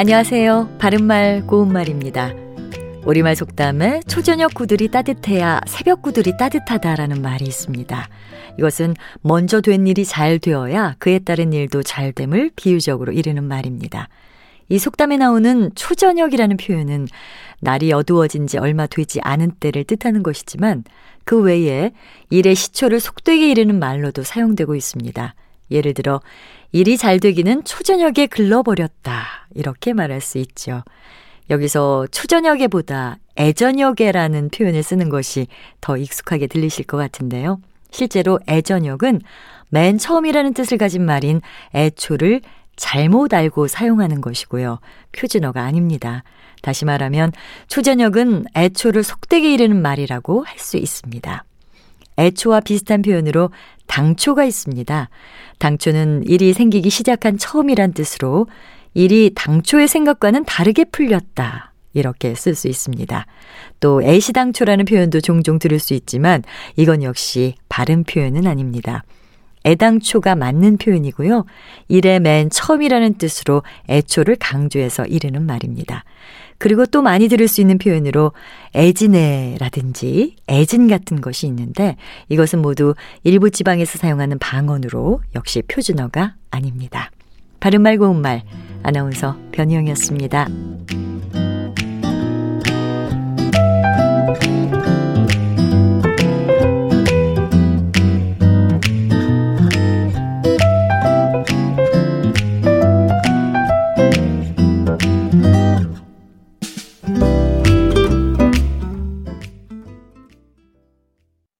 안녕하세요. 바른말 고운말입니다. 우리말 속담에 초저녁 구들이 따뜻해야 새벽 구들이 따뜻하다라는 말이 있습니다. 이것은 먼저 된 일이 잘 되어야 그에 따른 일도 잘 됨을 비유적으로 이르는 말입니다. 이 속담에 나오는 초저녁이라는 표현은 날이 어두워진 지 얼마 되지 않은 때를 뜻하는 것이지만 그 외에 일의 시초를 속되게 이르는 말로도 사용되고 있습니다. 예를 들어 일이 잘 되기는 초저녁에 글러버렸다. 이렇게 말할 수 있죠. 여기서 초저녁에보다 애저녁에라는 표현을 쓰는 것이 더 익숙하게 들리실 것 같은데요. 실제로 애저녁은 맨 처음이라는 뜻을 가진 말인 애초를 잘못 알고 사용하는 것이고요. 표준어가 아닙니다. 다시 말하면 초저녁은 애초를 속되게 이르는 말이라고 할 수 있습니다. 애초와 비슷한 표현으로 당초가 있습니다. 당초는 일이 생기기 시작한 처음이란 뜻으로 일이 당초의 생각과는 다르게 풀렸다. 이렇게 쓸 수 있습니다. 또 애시당초라는 표현도 종종 들을 수 있지만 이건 역시 바른 표현은 아닙니다. 애당초가 맞는 표현이고요. 일의 맨 처음이라는 뜻으로 애초를 강조해서 이르는 말입니다. 그리고 또 많이 들을 수 있는 표현으로 애진애라든지 애진 같은 것이 있는데 이것은 모두 일부 지방에서 사용하는 방언으로 역시 표준어가 아닙니다. 바른말 고운말 아나운서 변희영이었습니다.